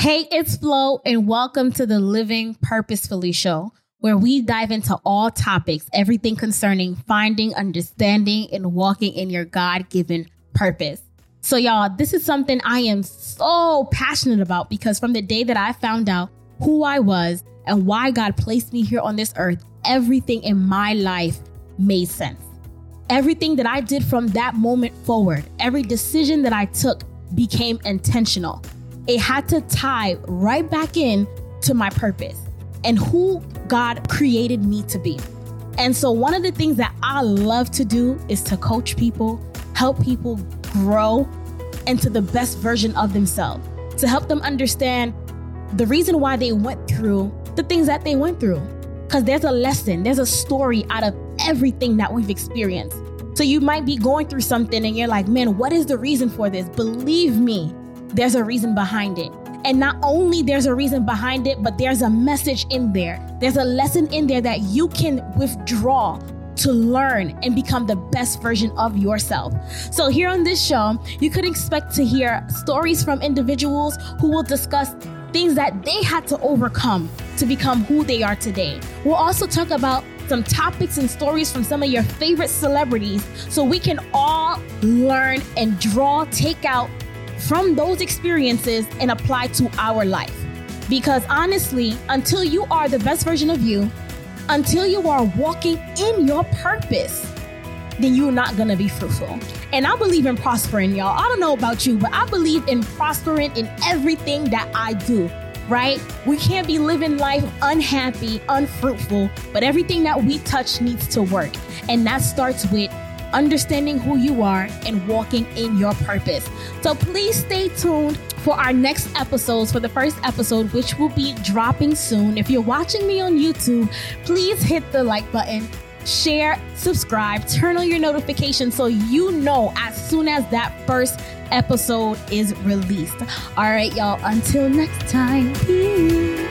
Hey, it's Flo, and welcome to the Living Purposefully Show, where we dive into all topics, everything concerning finding, understanding, and walking in your God given purpose. So, y'all, this is something I am so passionate about because from the day that I found out who I was and why God placed me here on this earth, everything in my life made sense. Everything that I did from that moment forward, every decision that I took became intentional it had to tie right back in to my purpose and who God created me to be. And so, one of the things that I love to do is to coach people, help people grow into the best version of themselves, to help them understand the reason why they went through the things that they went through. Because there's a lesson, there's a story out of everything that we've experienced. So, you might be going through something and you're like, man, what is the reason for this? Believe me, there's a reason behind it. And not only there's a reason behind it, but there's a message in there. There's a lesson in there that you can withdraw to learn and become the best version of yourself. So, here on this show, you could expect to hear stories from individuals who will discuss things that they had to overcome to become who they are today. We'll also talk about some topics and stories from some of your favorite celebrities so we can all learn and draw, take out from those experiences and apply to our life. Because honestly, until you are the best version of you, until you are walking in your purpose, then you're not gonna be fruitful. And I believe in prospering, y'all. I don't know about you, but I believe in prospering in everything that I do, right? We can't be living life unhappy, unfruitful, but everything that we touch needs to work. And that starts with understanding who you are, and walking in your purpose. So please stay tuned for our next episodes for the first episode, which will be dropping soon. If you're watching me on YouTube, please hit the like button, share, subscribe, turn on your notifications so you know as soon as that first episode is released. All right, y'all, until next time, peace.